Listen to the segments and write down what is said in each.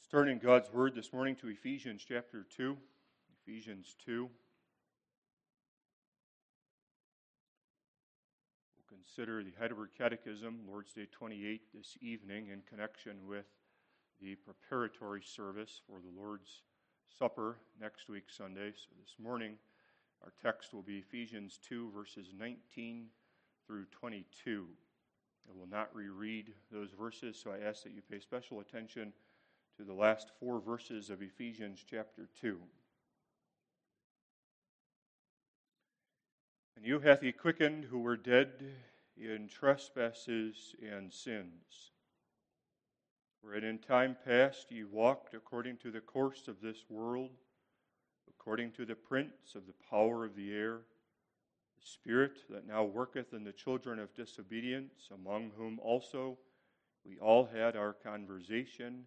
Let's turn in God's Word this morning to Ephesians chapter 2. Ephesians 2. We'll consider the Heidelberg Catechism, Lord's Day 28, this evening in connection with the preparatory service for the Lord's Supper next week, Sunday. So this morning, our text will be Ephesians 2, verses 19 through 22. I will not reread those verses, so I ask that you pay special attention to the last four verses of Ephesians chapter 2. And you hath he quickened who were dead in trespasses and sins, wherein in time past ye walked according to the course of this world, according to the prince of the power of the air the Spirit that now worketh in the children of disobedience, among whom also we all had our conversation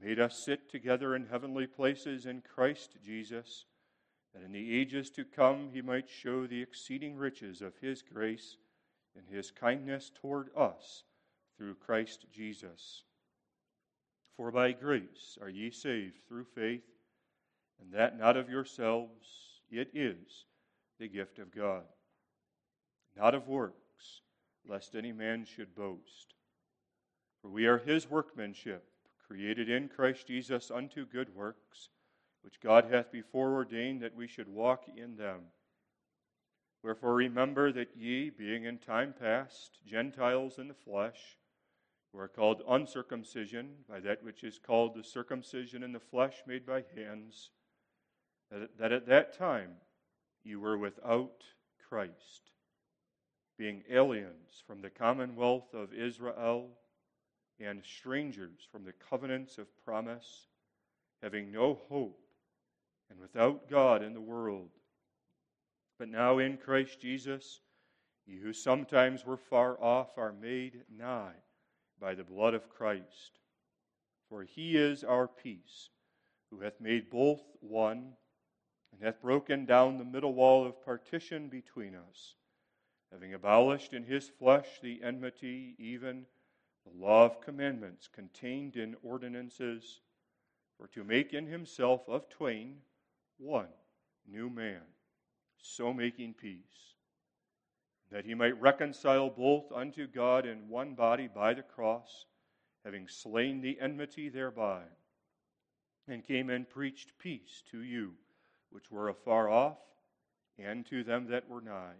made us sit together in heavenly places in Christ Jesus, that in the ages to come he might show the exceeding riches of his grace and his kindness toward us through Christ Jesus. For by grace are ye saved through faith and that not of yourselves, it is the gift of God, not of works, lest any man should boast. For we are his workmanship, created in Christ Jesus unto good works, which God hath before ordained that we should walk in them. Wherefore remember that ye, being in time past Gentiles in the flesh, who are called uncircumcision by that which is called the circumcision in the flesh made by hands, that at that time you were without Christ, being aliens from the commonwealth of Israel and strangers from the covenants of promise, having no hope and without God in the world. But now in Christ Jesus, ye who sometimes were far off are made nigh by the blood of Christ. For he is our peace, who hath made both one and hath broken down the middle wall of partition between us, having abolished in his flesh the enmity, even the law of commandments contained in ordinances, for to make in himself of twain one new man, so making peace, that he might reconcile both unto God in one body by the cross, having slain the enmity thereby, and came and preached peace to you which were afar off, and to them that were nigh.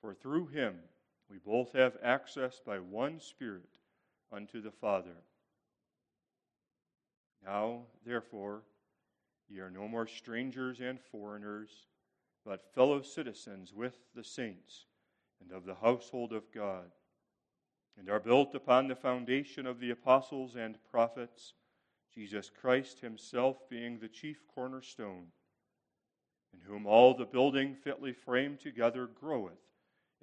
For through him we both have access by one Spirit unto the Father. Now, therefore, ye are no more strangers and foreigners, but fellow citizens with the saints and of the household of God, and are built upon the foundation of the apostles and prophets Jesus Christ himself being the chief cornerstone, in whom all the building fitly framed together groweth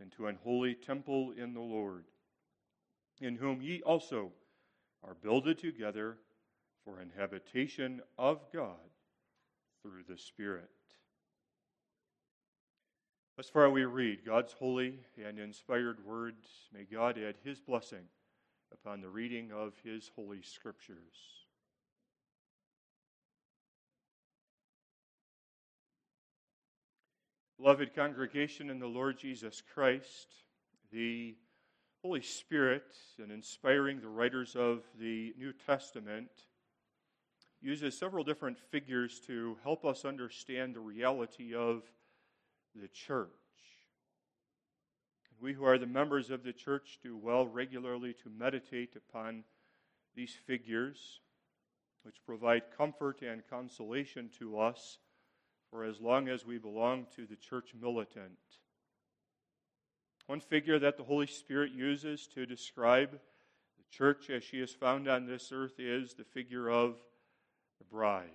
into an holy temple in the Lord, in whom ye also are builded together for an habitation of God through the Spirit. Thus far we read God's holy and inspired words. May God add his blessing upon the reading of his holy scriptures. Beloved congregation in the Lord Jesus Christ, the Holy Spirit, in inspiring the writers of the New Testament, uses several different figures to help us understand the reality of the church. We who are the members of the church do well regularly to meditate upon these figures, which provide comfort and consolation to us for as long as we belong to the church militant. One figure that the Holy Spirit uses to describe the church, as she is found on this earth, is the figure of the bride.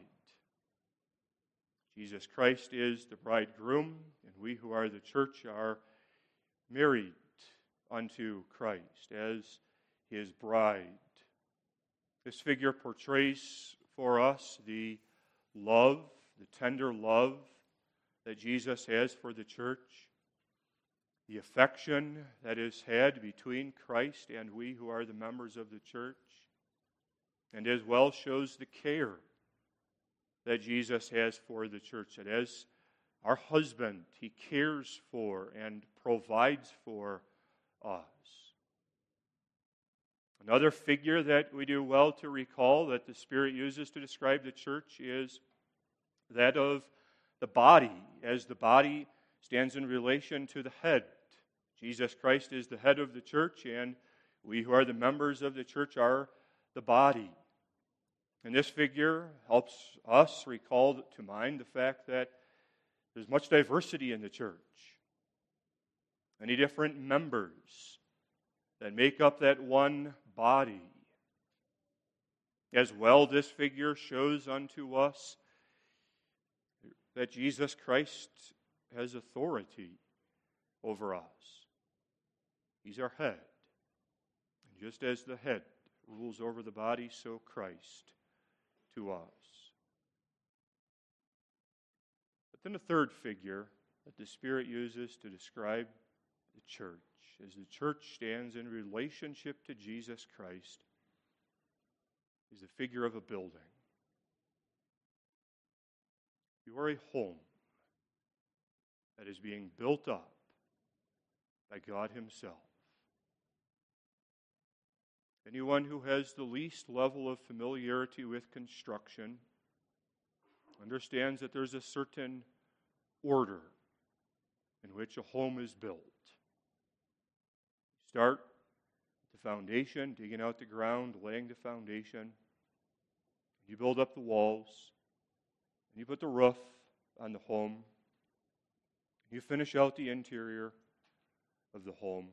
Jesus Christ is the bridegroom, and we who are the church are married unto Christ as his bride. This figure portrays for us the love, the tender love that Jesus has for the church, the affection that is had between Christ and we who are the members of the church, and as well shows the care that Jesus has for the church. That as our husband, he cares for and provides for us. Another figure that we do well to recall that the Spirit uses to describe the church is that of the body, as the body stands in relation to the head. Jesus Christ is the head of the church, and we who are the members of the church are the body. And this figure helps us recall to mind the fact that there's much diversity in the church. Many different members that make up that one body. As well, this figure shows unto us that Jesus Christ has authority over us. He's our head. And just as the head rules over the body, so Christ to us. But then a third figure that the Spirit uses to describe the church as the church stands in relationship to Jesus Christ is the figure of a building. A home that is being built up by God Himself. Anyone who has the least level of familiarity with construction understands that there's a certain order in which a home is built. Start with the foundation, digging out the ground, laying the foundation. You build up the walls, and you put the roof on the home. You finish out the interior of the home.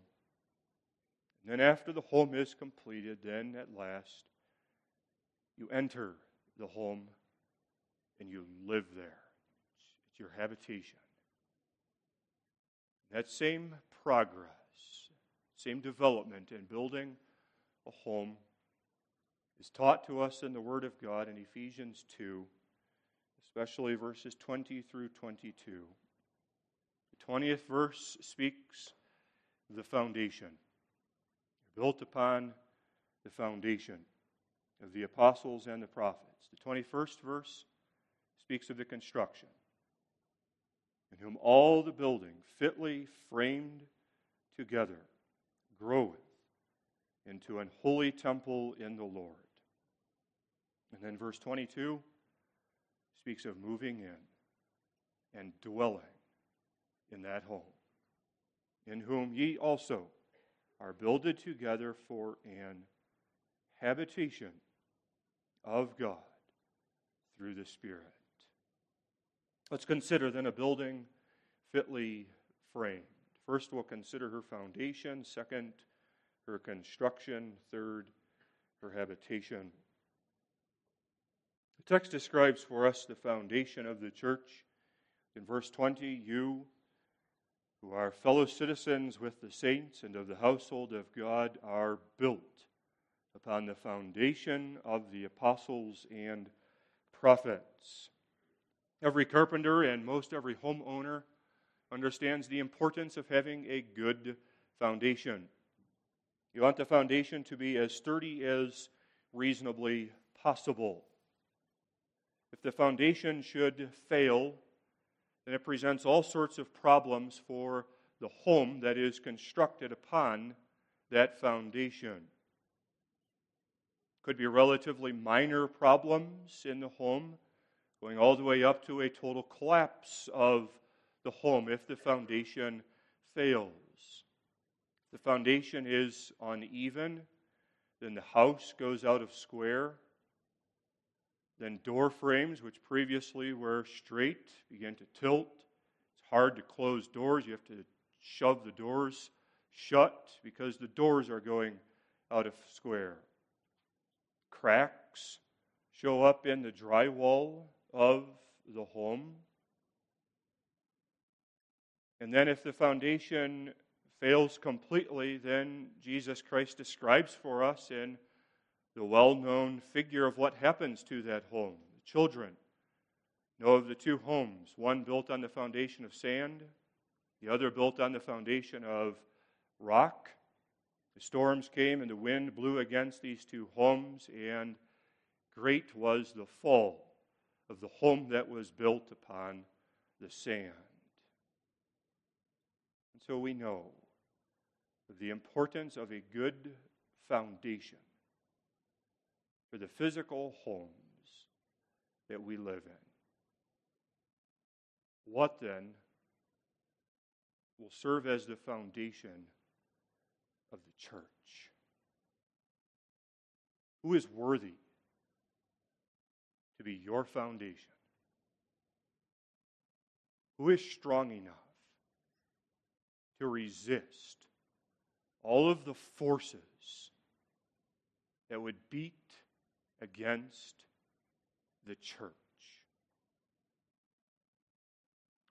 And then, after the home is completed, then at last, you enter the home and you live there. It's your habitation. That same progress, same development in building a home is taught to us in the Word of God in Ephesians 2, especially verses 20 through 22. The 20th verse speaks the foundation built upon the foundation of the apostles and the prophets. The 21st verse speaks of the construction, in whom all the building fitly framed together groweth into an holy temple in the Lord. And then verse 22 speaks of moving in and dwelling in that home, in whom ye also are builded together for an habitation of God through the Spirit. Let's consider then a building fitly framed. First, we'll consider her foundation. Second, her construction. Third, her habitation. The text describes for us the foundation of the church. In verse 20, you who are fellow citizens with the saints and of the household of God, are built upon the foundation of the apostles and prophets. Every carpenter and most every homeowner understands the importance of having a good foundation. You want the foundation to be as sturdy as reasonably possible. If the foundation should fail, then it presents all sorts of problems for the home that is constructed upon that foundation. Could be relatively minor problems in the home, going all the way up to a total collapse of the home if the foundation fails. The foundation is uneven, then the house goes out of square. Then door frames, which previously were straight, begin to tilt. It's hard to close doors. You have to shove the doors shut because the doors are going out of square. Cracks show up in the drywall of the home. And then, if the foundation fails completely, then Jesus Christ describes for us in the well known figure of what happens to that home. The children know of the two homes one built on the foundation of sand, the other built on the foundation of rock. The storms came and the wind blew against these two homes, and great was the fall of the home that was built upon the sand. And so we know of the importance of a good foundation for the physical homes that we live in. What then will serve as the foundation of the church? Who is worthy to be your foundation? Who is strong enough to resist all of the forces that would beat against the church?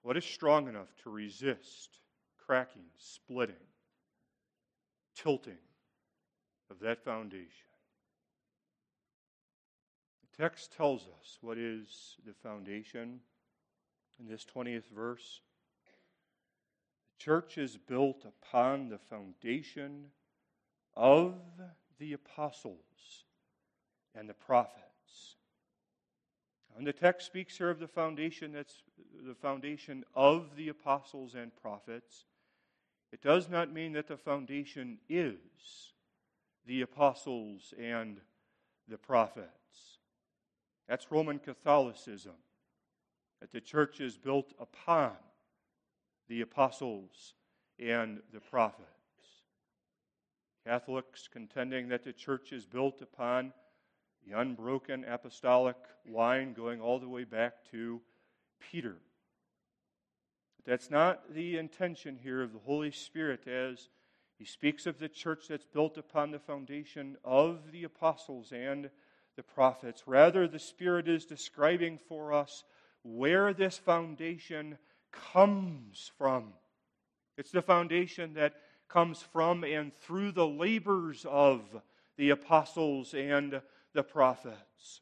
What is strong enough to resist cracking, splitting, tilting of that foundation? The text tells us what is the foundation in this 20th verse. The church is built upon the foundation of the apostles and the prophets. And the text speaks here of the foundation that's the foundation of the apostles and prophets. It does not mean that the foundation is the apostles and the prophets. That's Roman Catholicism, that the church is built upon the apostles and the prophets. Catholics contending that the church is built upon the unbroken apostolic line going all the way back to Peter. But that's not the intention here of the Holy Spirit as he speaks of the church that's built upon the foundation of the apostles and the prophets. Rather, the Spirit is describing for us where this foundation comes from. It's the foundation that comes from and through the labors of the apostles and the prophets.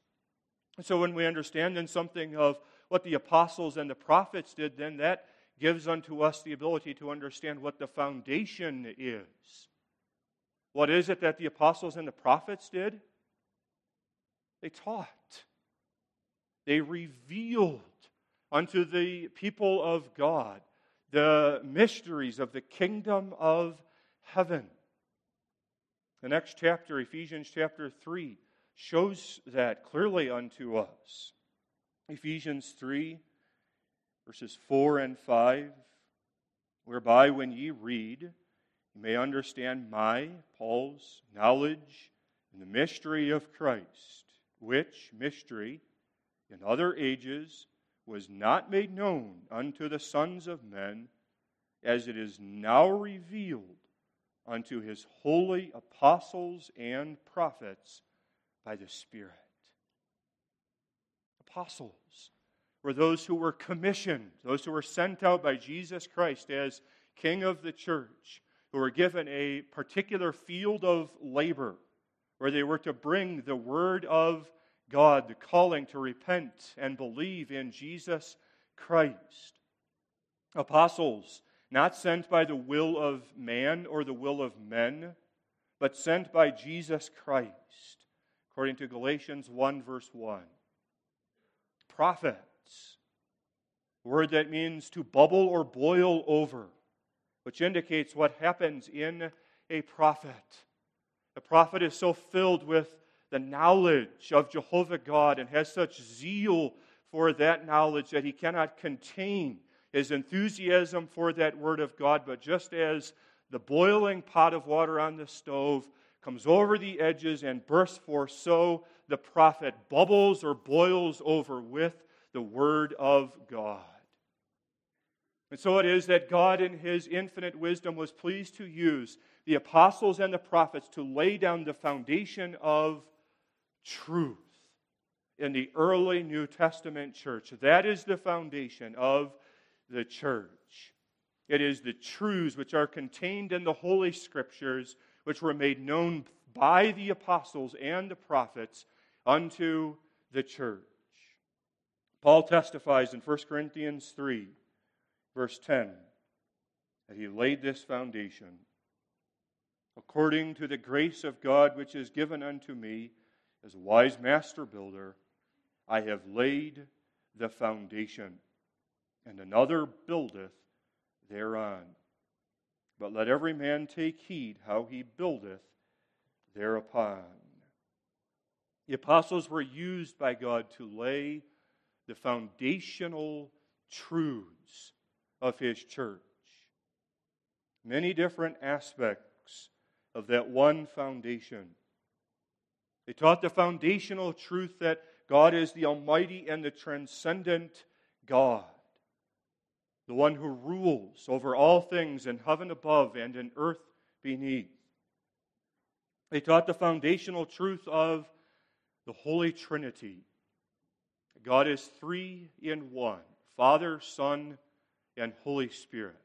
And so when we understand then something of what the apostles and the prophets did, then that gives unto us the ability to understand what the foundation is. What is it that the apostles and the prophets did? They taught, they revealed unto the people of God the mysteries of the kingdom of heaven. The next chapter, Ephesians chapter 3, shows that clearly unto us. Ephesians 3, verses 4 and 5, whereby when ye read, you may understand my, Paul's, knowledge in the mystery of Christ, which mystery in other ages was not made known unto the sons of men, as it is now revealed unto his holy apostles and prophets by the Spirit. Apostles were those who were commissioned, those who were sent out by Jesus Christ as King of the church, who were given a particular field of labor where they were to bring the word of God, the calling to repent and believe in Jesus Christ. Apostles, not sent by the will of man or the will of men, but sent by Jesus Christ according to Galatians 1, verse 1. Prophets, word that means to bubble or boil over, which indicates what happens in a prophet. The prophet is so filled with the knowledge of Jehovah God and has such zeal for that knowledge that he cannot contain his enthusiasm for that word of God. But just as the boiling pot of water on the stove comes over the edges and bursts forth, so the prophet bubbles or boils over with the word of God. And so it is that God, in His infinite wisdom, was pleased to use the apostles and the prophets to lay down the foundation of truth in the early New Testament church. That is the foundation of the church. It is the truths which are contained in the Holy Scriptures, which were made known by the apostles and the prophets unto the church. Paul testifies in 1 Corinthians 3, verse 10, that he laid this foundation according to the grace of God which is given unto me as a wise master builder. I have laid the foundation, and another buildeth thereon. But let every man take heed how he buildeth thereupon. The apostles were used by God to lay the foundational truths of his church. Many different aspects of that one foundation. They taught the foundational truth that God is the Almighty and the transcendent God, the one who rules over all things in heaven above and in earth beneath. They taught the foundational truth of the Holy Trinity. God is three in one Father, Son, and Holy Spirit.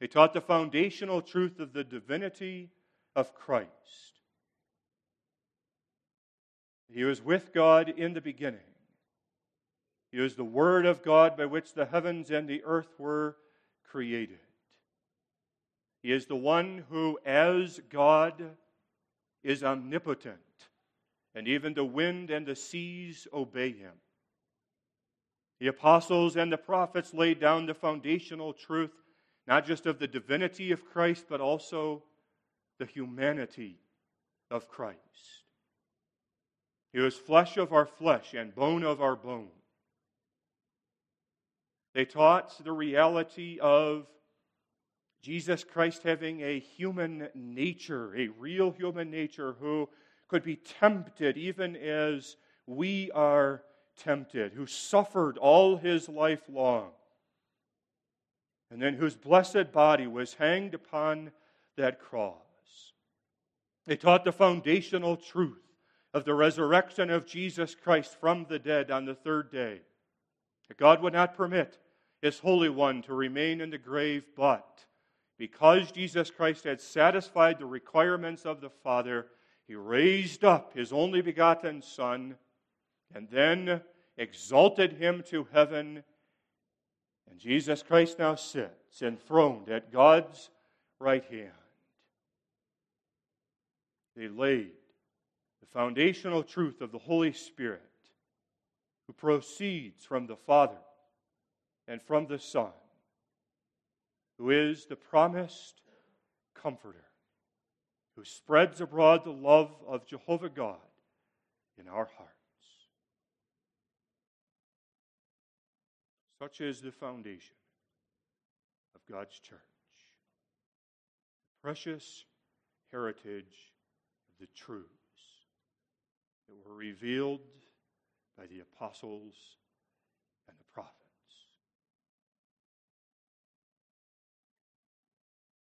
They taught the foundational truth of the divinity of Christ. He was with God in the beginning. He was the Word of God by which the heavens and the earth were created. He is the one who, as God, is omnipotent, and even the wind and the seas obey him. The apostles and the prophets laid down the foundational truth, not just of the divinity of Christ, but also the humanity of Christ. He was flesh of our flesh and bone of our bone. They taught the reality of Jesus Christ having a human nature, a real human nature, who could be tempted even as we are tempted, who suffered all his life long, and then whose blessed body was hanged upon that cross. They taught the foundational truth of the resurrection of Jesus Christ from the dead on the third day. That God would not permit his Holy One to remain in the grave, but because Jesus Christ had satisfied the requirements of the Father, he raised up his only begotten Son and then exalted him to heaven. And Jesus Christ now sits enthroned at God's right hand. They laid the foundational truth of the Holy Spirit, who proceeds from the Father and from the Son, who is the promised Comforter, who spreads abroad the love of Jehovah God in our hearts. Such is the foundation of God's church. The precious heritage of the truths that were revealed by the apostles and the prophets.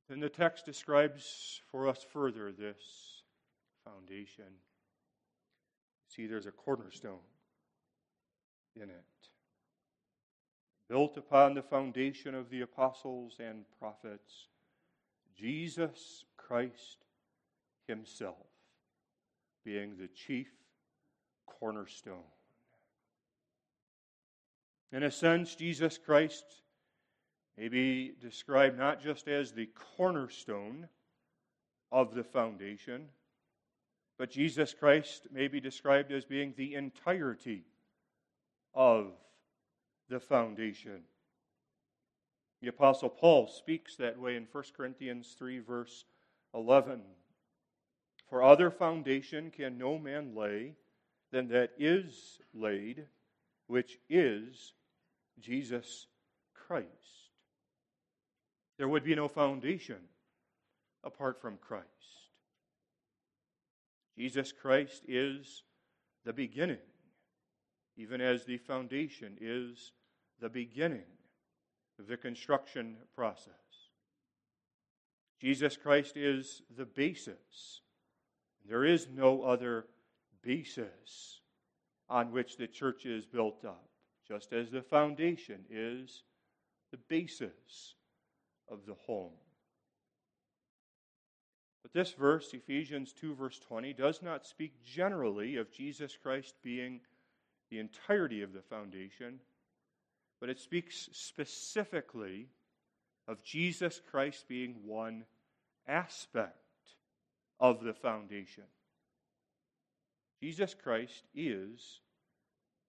Then the text describes for us further this foundation. See, there's a cornerstone in it built upon the foundation of the apostles and prophets, Jesus Christ Himself being the chief cornerstone. In a sense, Jesus Christ may be described not just as the cornerstone of the foundation, but Jesus Christ may be described as being the entirety of the foundation. The Apostle Paul speaks that way in 1 Corinthians 3, verse 11. For other foundation can no man lay than that is laid, which is Jesus Christ. There would be no foundation apart from Christ. Jesus Christ is the beginning, even as the foundation is the beginning. of the construction process. Jesus Christ is the basis. There is no other basis on which the church is built up, just as the foundation is the basis of the home. But this verse, Ephesians 2, verse 20, does not speak generally of Jesus Christ being the entirety of the foundation, but it speaks specifically of Jesus Christ being one aspect of the foundation. Jesus Christ is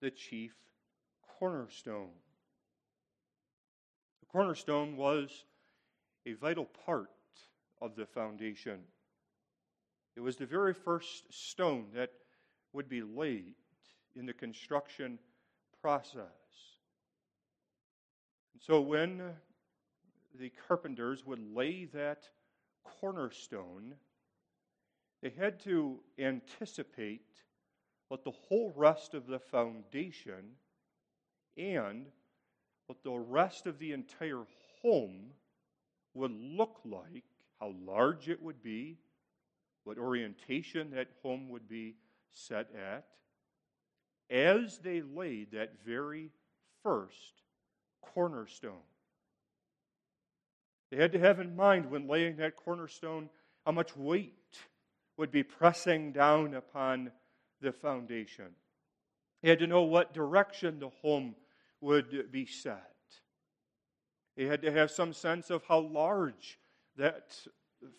the chief cornerstone. The cornerstone was a vital part of the foundation. It was the very first stone that would be laid in the construction process. And so when the carpenters would lay that cornerstone, they had to anticipate what the whole rest of the foundation and what the rest of the entire home would look like, how large it would be, what orientation that home would be set at, as they laid that very first cornerstone. They had to have in mind when laying that cornerstone how much weight would be pressing down upon the foundation. They had to know what direction the home would be set. He had to have some sense of how large that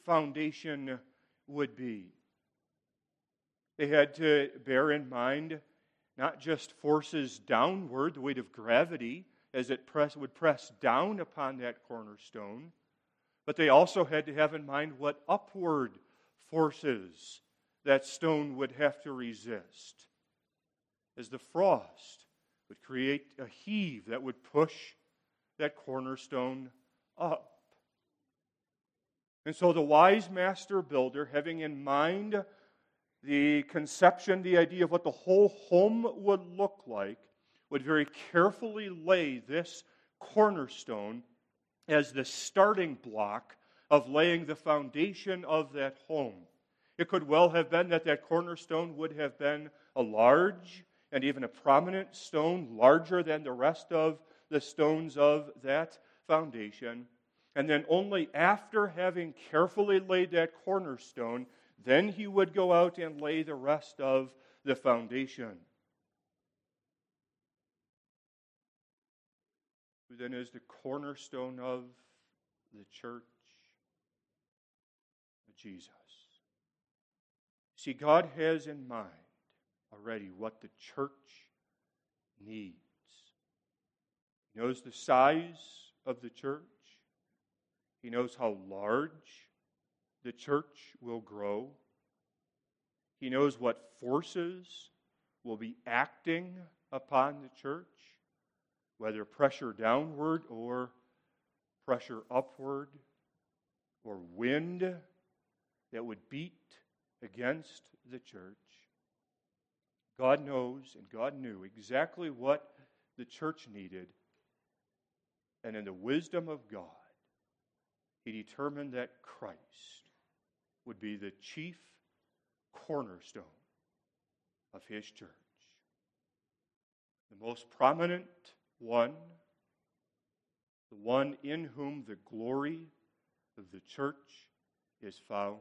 foundation would be. They had to bear in mind not just forces downward, the weight of gravity, as it press, would press down upon that cornerstone, but they also had to have in mind what upward forces that stone would have to resist. As the frost would create a heave that would push that cornerstone up. And so the wise master builder, having in mind the conception, the idea of what the whole home would look like, would very carefully lay this cornerstone as the starting block of laying the foundation of that home. It could well have been that that cornerstone would have been a large and even a prominent stone, larger than the rest of the stones of that foundation. And then only after having carefully laid that cornerstone, then he would go out and lay the rest of the foundation. Who then is the cornerstone of the church? Jesus. See, God has in mind already what the church needs. He knows the size of the church, He knows how large the church will grow. He knows what forces will be acting upon the church, whether pressure downward or pressure upward, or wind that would beat against the church. God knows and God knew exactly what the church needed. And in the wisdom of God, He determined that Christ would be the chief cornerstone of His church. The most prominent one, the one in whom the glory of the church is found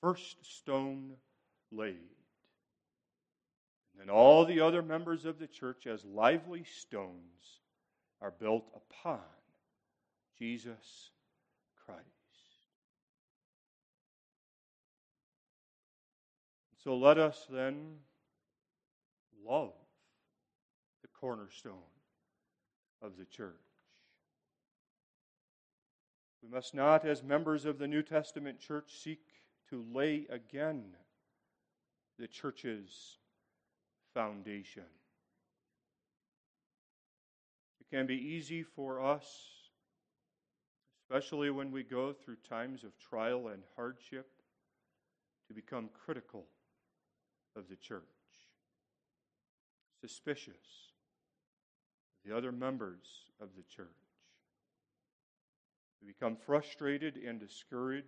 The first stone laid. And all the other members of the church, as lively stones, are built upon Jesus Christ. So let us then love the cornerstone of the church. We must not, as members of the New Testament church, seek to lay again the church's foundation. It can be easy for us, especially when we go through times of trial and hardship, to become critical of the church, suspicious of the other members of the church. We become frustrated and discouraged.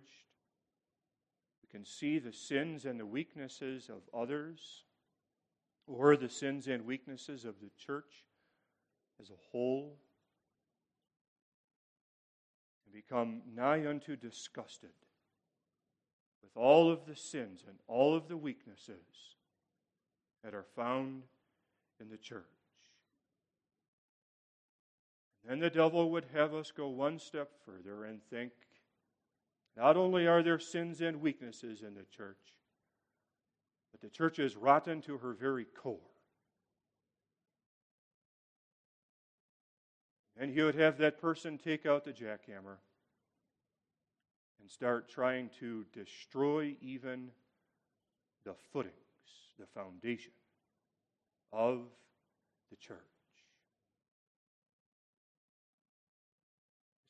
We can see the sins and the weaknesses of others, or the sins and weaknesses of the church as a whole, and become nigh unto disgusted with all of the sins and all of the weaknesses that are found in the church. And the devil would have us go one step further and think not only are there sins and weaknesses in the church, but the church is rotten to her very core. And he would have that person take out the jackhammer and start trying to destroy even the footings, the foundation of the church.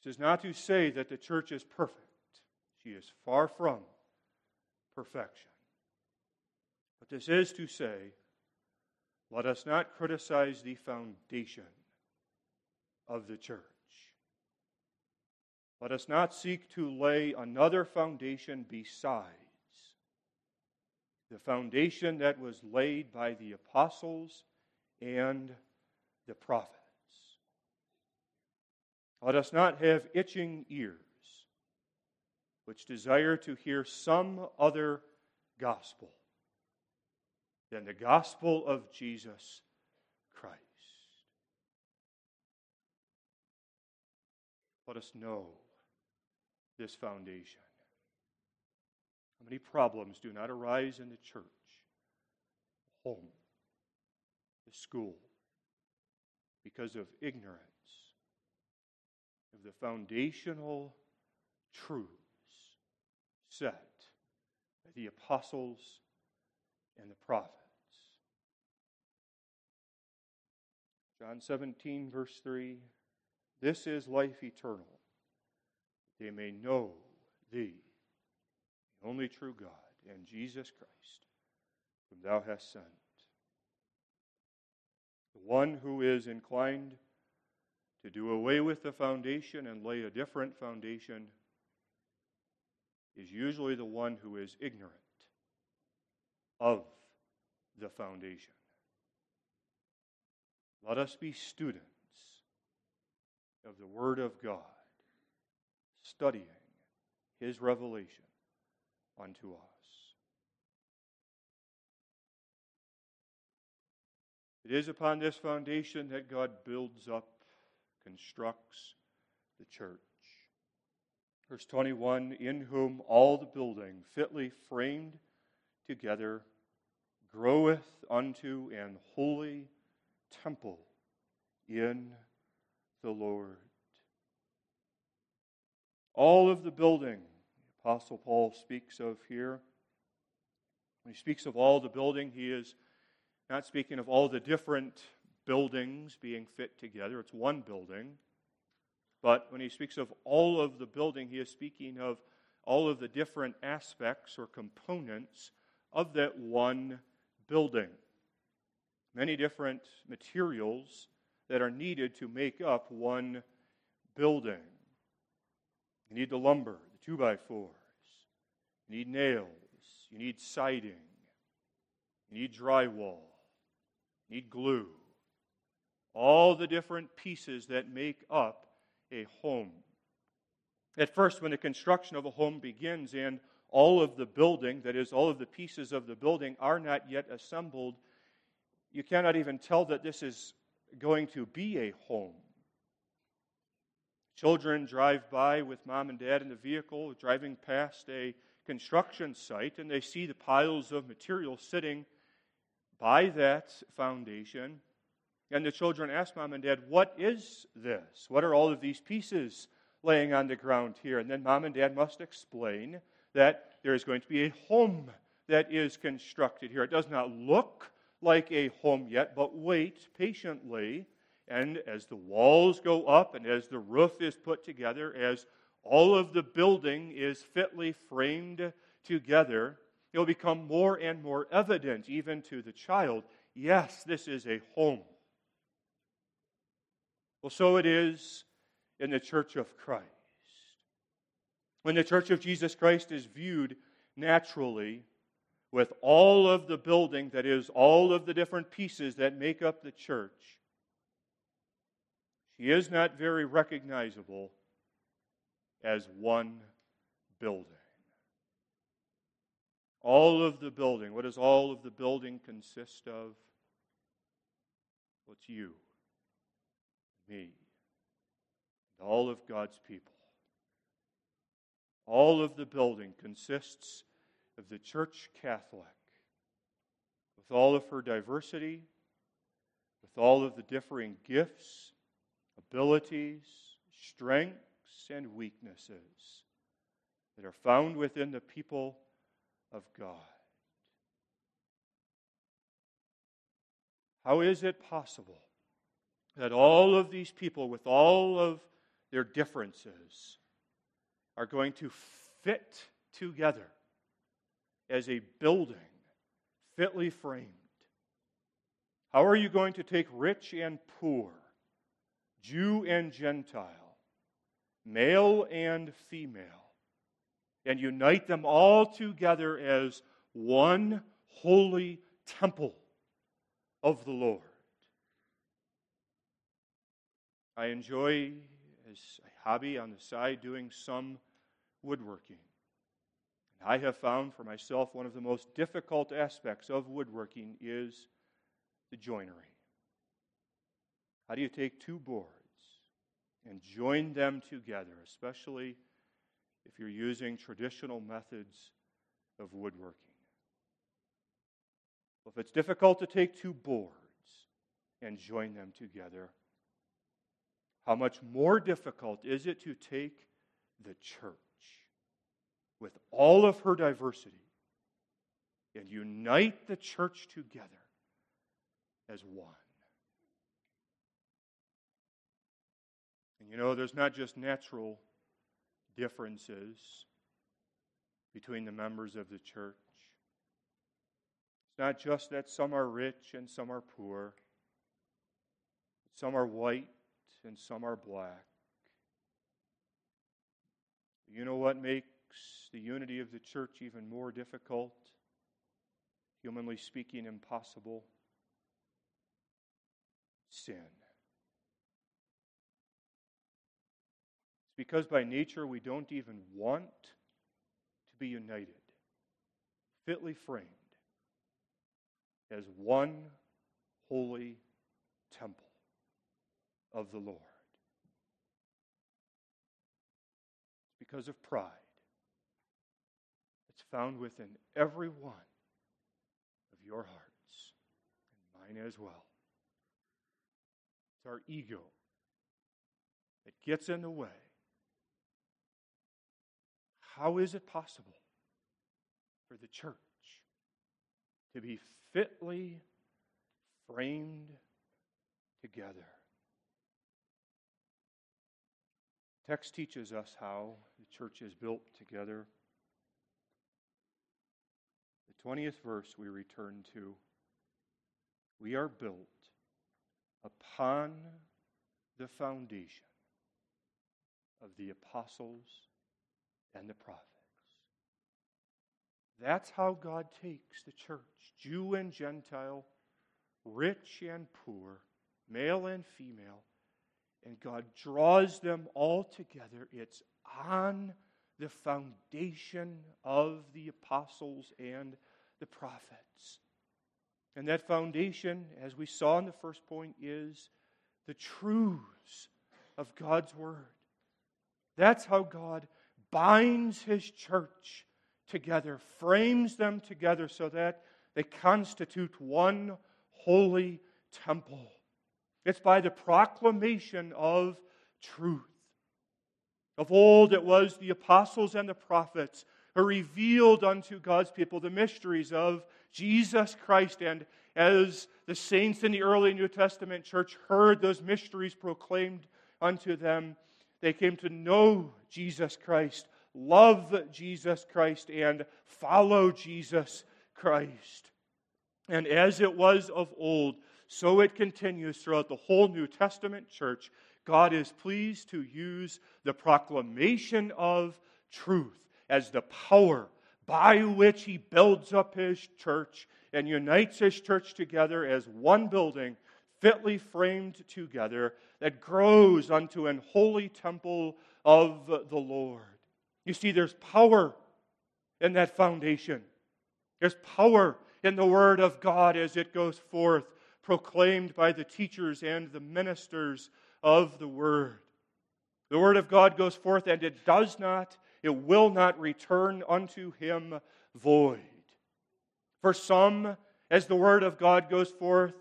This is not to say that the church is perfect. She is far from perfection. But this is to say, let us not criticize the foundation of the church. Let us not seek to lay another foundation besides the foundation that was laid by the apostles and the prophets. Let us not have itching ears which desire to hear some other gospel than the gospel of Jesus Christ. Let us know this foundation. How many problems do not arise in the church, home, the school, because of ignorance of the foundational truths set by the apostles and the prophets? John 17, verse 3 This is life eternal they may know thee, the only true God, and Jesus Christ, whom thou hast sent. The one who is inclined to do away with the foundation and lay a different foundation is usually the one who is ignorant of the foundation. Let us be students of the Word of God studying his revelation unto us. It is upon this foundation that God builds up, constructs the church. Verse 21 In whom all the building, fitly framed together, groweth unto an holy temple in the Lord all of the building, the Apostle Paul speaks of here. When he speaks of all the building, he is not speaking of all the different buildings being fit together. It's one building. But when he speaks of all of the building, he is speaking of all of the different aspects or components of that one building. Many different materials that are needed to make up one building. You need the lumber, the two by fours. You need nails. You need siding. You need drywall. You need glue. All the different pieces that make up a home. At first, when the construction of a home begins and all of the building, that is, all of the pieces of the building, are not yet assembled, you cannot even tell that this is going to be a home. Children drive by with mom and dad in the vehicle, driving past a construction site, and they see the piles of material sitting by that foundation. And the children ask mom and dad, What is this? What are all of these pieces laying on the ground here? And then mom and dad must explain that there is going to be a home that is constructed here. It does not look like a home yet, but wait patiently and as the walls go up and as the roof is put together, as all of the building is fitly framed together, it will become more and more evident, even to the child yes, this is a home. Well, so it is in the church of Christ. When the church of Jesus Christ is viewed naturally with all of the building, that is, all of the different pieces that make up the church, she is not very recognizable as one building. All of the building, what does all of the building consist of? Well, you, me, and all of God's people. All of the building consists of the Church Catholic, with all of her diversity, with all of the differing gifts, abilities, strengths, and weaknesses that are found within the people of God. How is it possible that all of these people, with all of their differences, are going to fit together as a building fitly framed? How are you going to take rich and poor, Jew and Gentile, male and female, and unite them all together as one holy temple of the Lord? I enjoy, as a hobby on the side, doing some woodworking. And I have found for myself one of the most difficult aspects of woodworking is the joinery. How do you take two boards and join them together, especially if you're using traditional methods of woodworking? Well, if it's difficult to take two boards and join them together, how much more difficult is it to take the church with all of her diversity and unite the church together as one? And you know, there's not just natural differences between the members of the church. It's not just that some are rich and some are poor, some are white and some are black. You know what makes the unity of the church even more difficult? Humanly speaking, impossible? Sin. It's because by nature we don't even want to be united, fitly framed as one holy temple of the Lord. It's because of pride. Found within every one of your hearts, and mine as well. It's our ego that gets in the way. How is it possible for the church to be fitly framed together? text teaches us how the church is built together. The 20th verse we return to. We are built upon the foundation of the apostles and the prophets. That's how God takes the church, Jew and Gentile, rich and poor, male and female and God draws them all together. It's on the foundation of the apostles and the prophets. And that foundation, as we saw in the first point, is the truths of God's Word. That's how God binds His church together, frames them together so that they constitute one holy temple. It's by the proclamation of truth. Of old, it was the apostles and the prophets who revealed unto God's people the mysteries of Jesus Christ. And as the saints in the early New Testament church heard those mysteries proclaimed unto them, they came to know Jesus Christ, love Jesus Christ, and follow Jesus Christ. And as it was of old, so it continues throughout the whole New Testament church. God is pleased to use the proclamation of truth as the power by which he builds up his church and unites his church together as one building, fitly framed together, that grows unto an holy temple of the Lord. You see, there's power in that foundation. There's power in the Word of God as it goes forth, proclaimed by the teachers and the ministers of the Word. The Word of God goes forth, and it does not, it will not return unto Him void. For some, as the Word of God goes forth,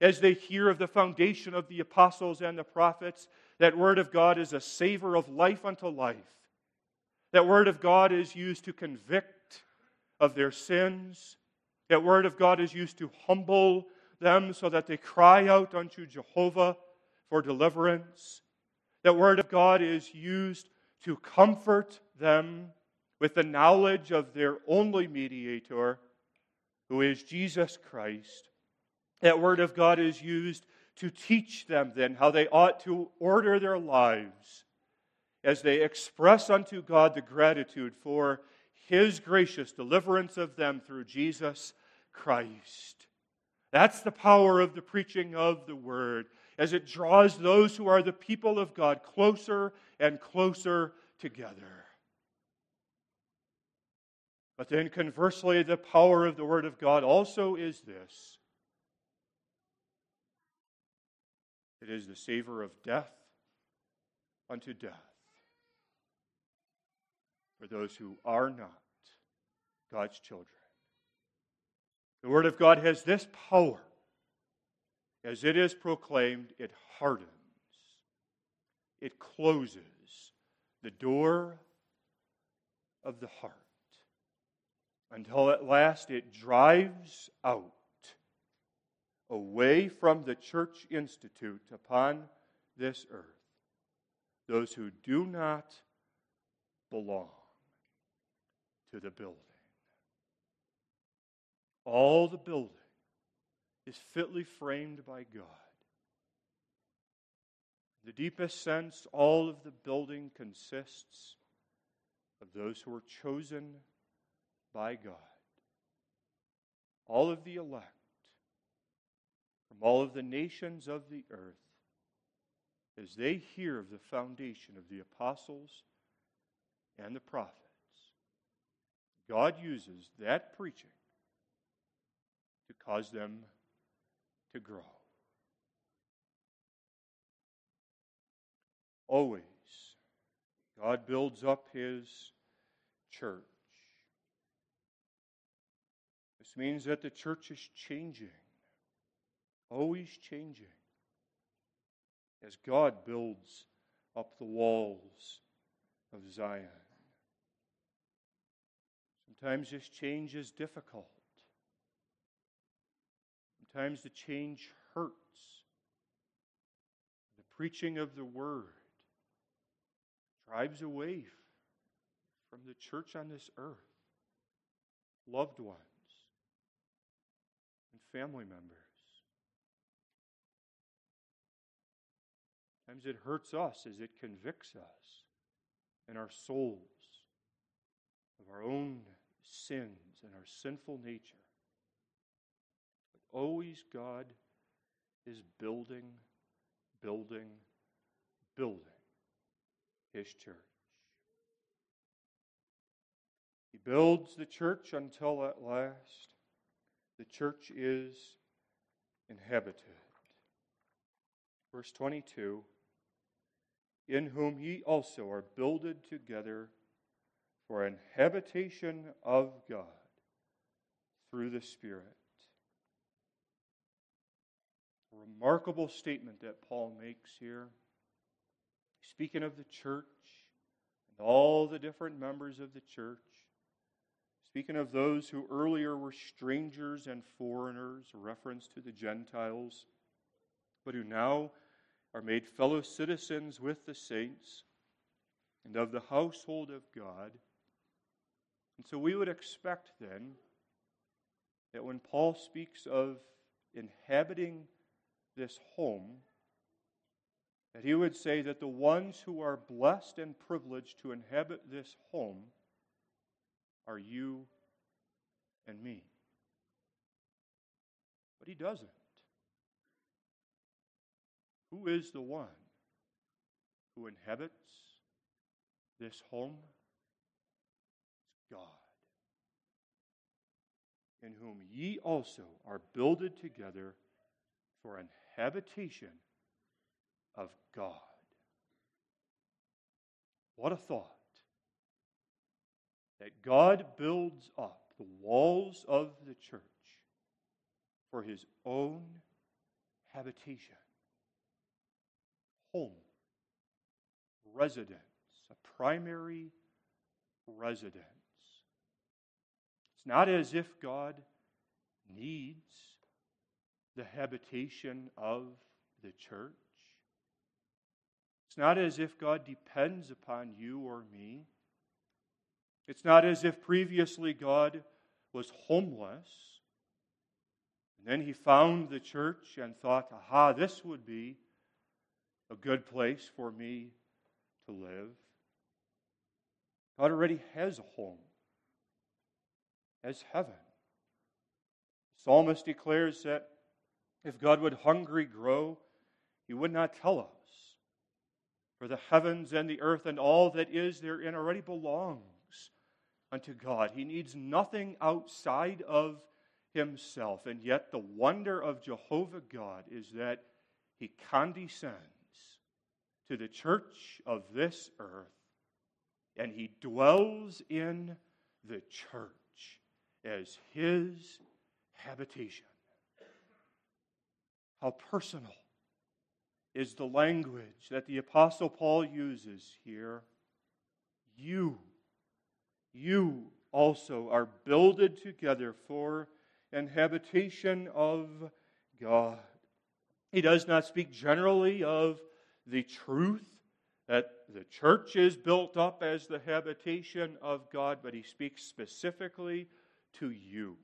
as they hear of the foundation of the apostles and the prophets, that Word of God is a savor of life unto life. That Word of God is used to convict of their sins. That Word of God is used to humble them so that they cry out unto Jehovah for deliverance. That Word of God is used to comfort them with the knowledge of their only mediator, who is Jesus Christ. That Word of God is used to teach them then how they ought to order their lives as they express unto God the gratitude for His gracious deliverance of them through Jesus Christ. That's the power of the preaching of the Word as it draws those who are the people of God closer and closer together. But then, conversely, the power of the Word of God also is this it is the savor of death unto death for those who are not God's children. The Word of God has this power. As it is proclaimed, it hardens, it closes the door of the heart until at last it drives out away from the church institute upon this earth those who do not belong to the building. All the building is fitly framed by God. The deepest sense, all of the building consists of those who are chosen by God. All of the elect from all of the nations of the earth, as they hear of the foundation of the apostles and the prophets, God uses that preaching to cause them to grow. Always, God builds up His church. This means that the church is changing, always changing, as God builds up the walls of Zion. Sometimes this change is difficult. Sometimes the change hurts. The preaching of the word drives away from the church on this earth loved ones and family members. Sometimes it hurts us as it convicts us in our souls of our own sins and our sinful nature. But always God is building, building, building his church. He builds the church until at last the church is inhabited. Verse 22 In whom ye also are builded together for an habitation of God through the Spirit. Remarkable statement that Paul makes here. Speaking of the church and all the different members of the church, speaking of those who earlier were strangers and foreigners, a reference to the Gentiles, but who now are made fellow citizens with the saints and of the household of God. And so we would expect then that when Paul speaks of inhabiting this home, that he would say that the ones who are blessed and privileged to inhabit this home are you and me. But he doesn't. Who is the one who inhabits this home? It's God, in whom ye also are builded together for an habitation of God. What a thought! That God builds up the walls of the church for his own habitation home, residence, a primary residence. It's not as if God needs the habitation of the church. It's not as if God depends upon you or me. It's not as if previously God was homeless. And then he found the church and thought, aha, this would be a good place for me to live. God already has a home, as heaven. The psalmist declares that if God would hungry grow, he would not tell us. For the heavens and the earth and all that is therein already belongs unto God. He needs nothing outside of himself. And yet, the wonder of Jehovah God is that he condescends to the church of this earth, and he dwells in the church as his habitation. How personal is the language that the Apostle Paul uses here. You, you also are builded together for an habitation of God. He does not speak generally of the truth that the church is built up as the habitation of God, but he speaks specifically to you,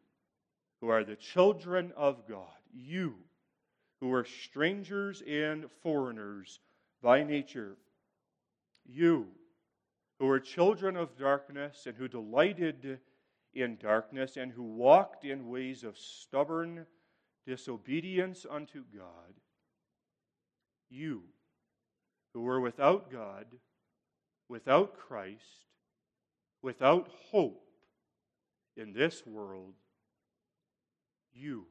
who are the children of God, you who are strangers and foreigners by nature, you who are children of darkness and who delighted in darkness and who walked in ways of stubborn disobedience unto God, you who were without God, without Christ, without hope in this world, you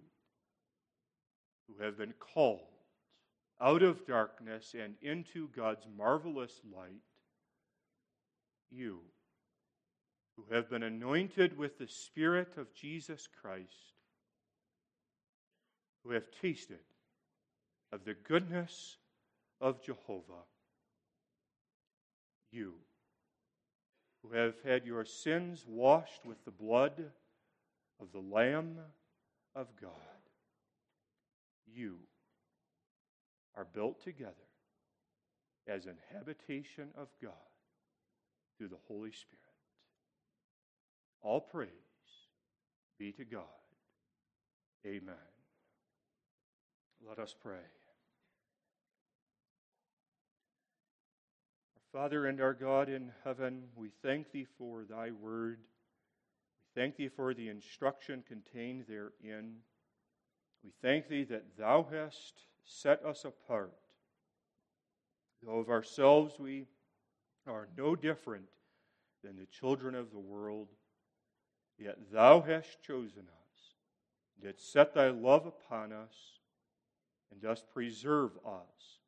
who have been called out of darkness and into God's marvelous light, you who have been anointed with the Spirit of Jesus Christ, who have tasted of the goodness of Jehovah you who have had your sins washed with the blood of the Lamb of God. You are built together as an habitation of God through the Holy Spirit. All praise be to God. Amen. Let us pray. Our Father and our God in heaven, we thank thee for thy word. We thank thee for the instruction contained therein. We thank thee that thou hast set us apart. Though of ourselves we are no different than the children of the world, yet thou hast chosen us, didst set thy love upon us, and dost preserve us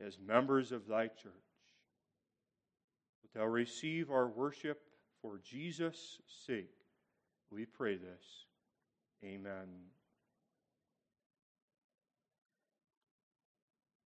as members of thy church thou receive our worship for Jesus' sake. We pray this. Amen.